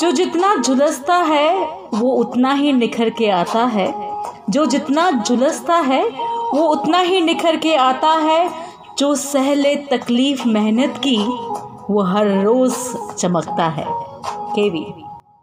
जो जितना झुलसता है, वो उतना ही निखर के आता है। जो जितना झुलसता है, वो उतना ही निखर के आता है। जो सहले तकलीफ़ मेहनत की, वो हर रोज़ चमकता है। केवी।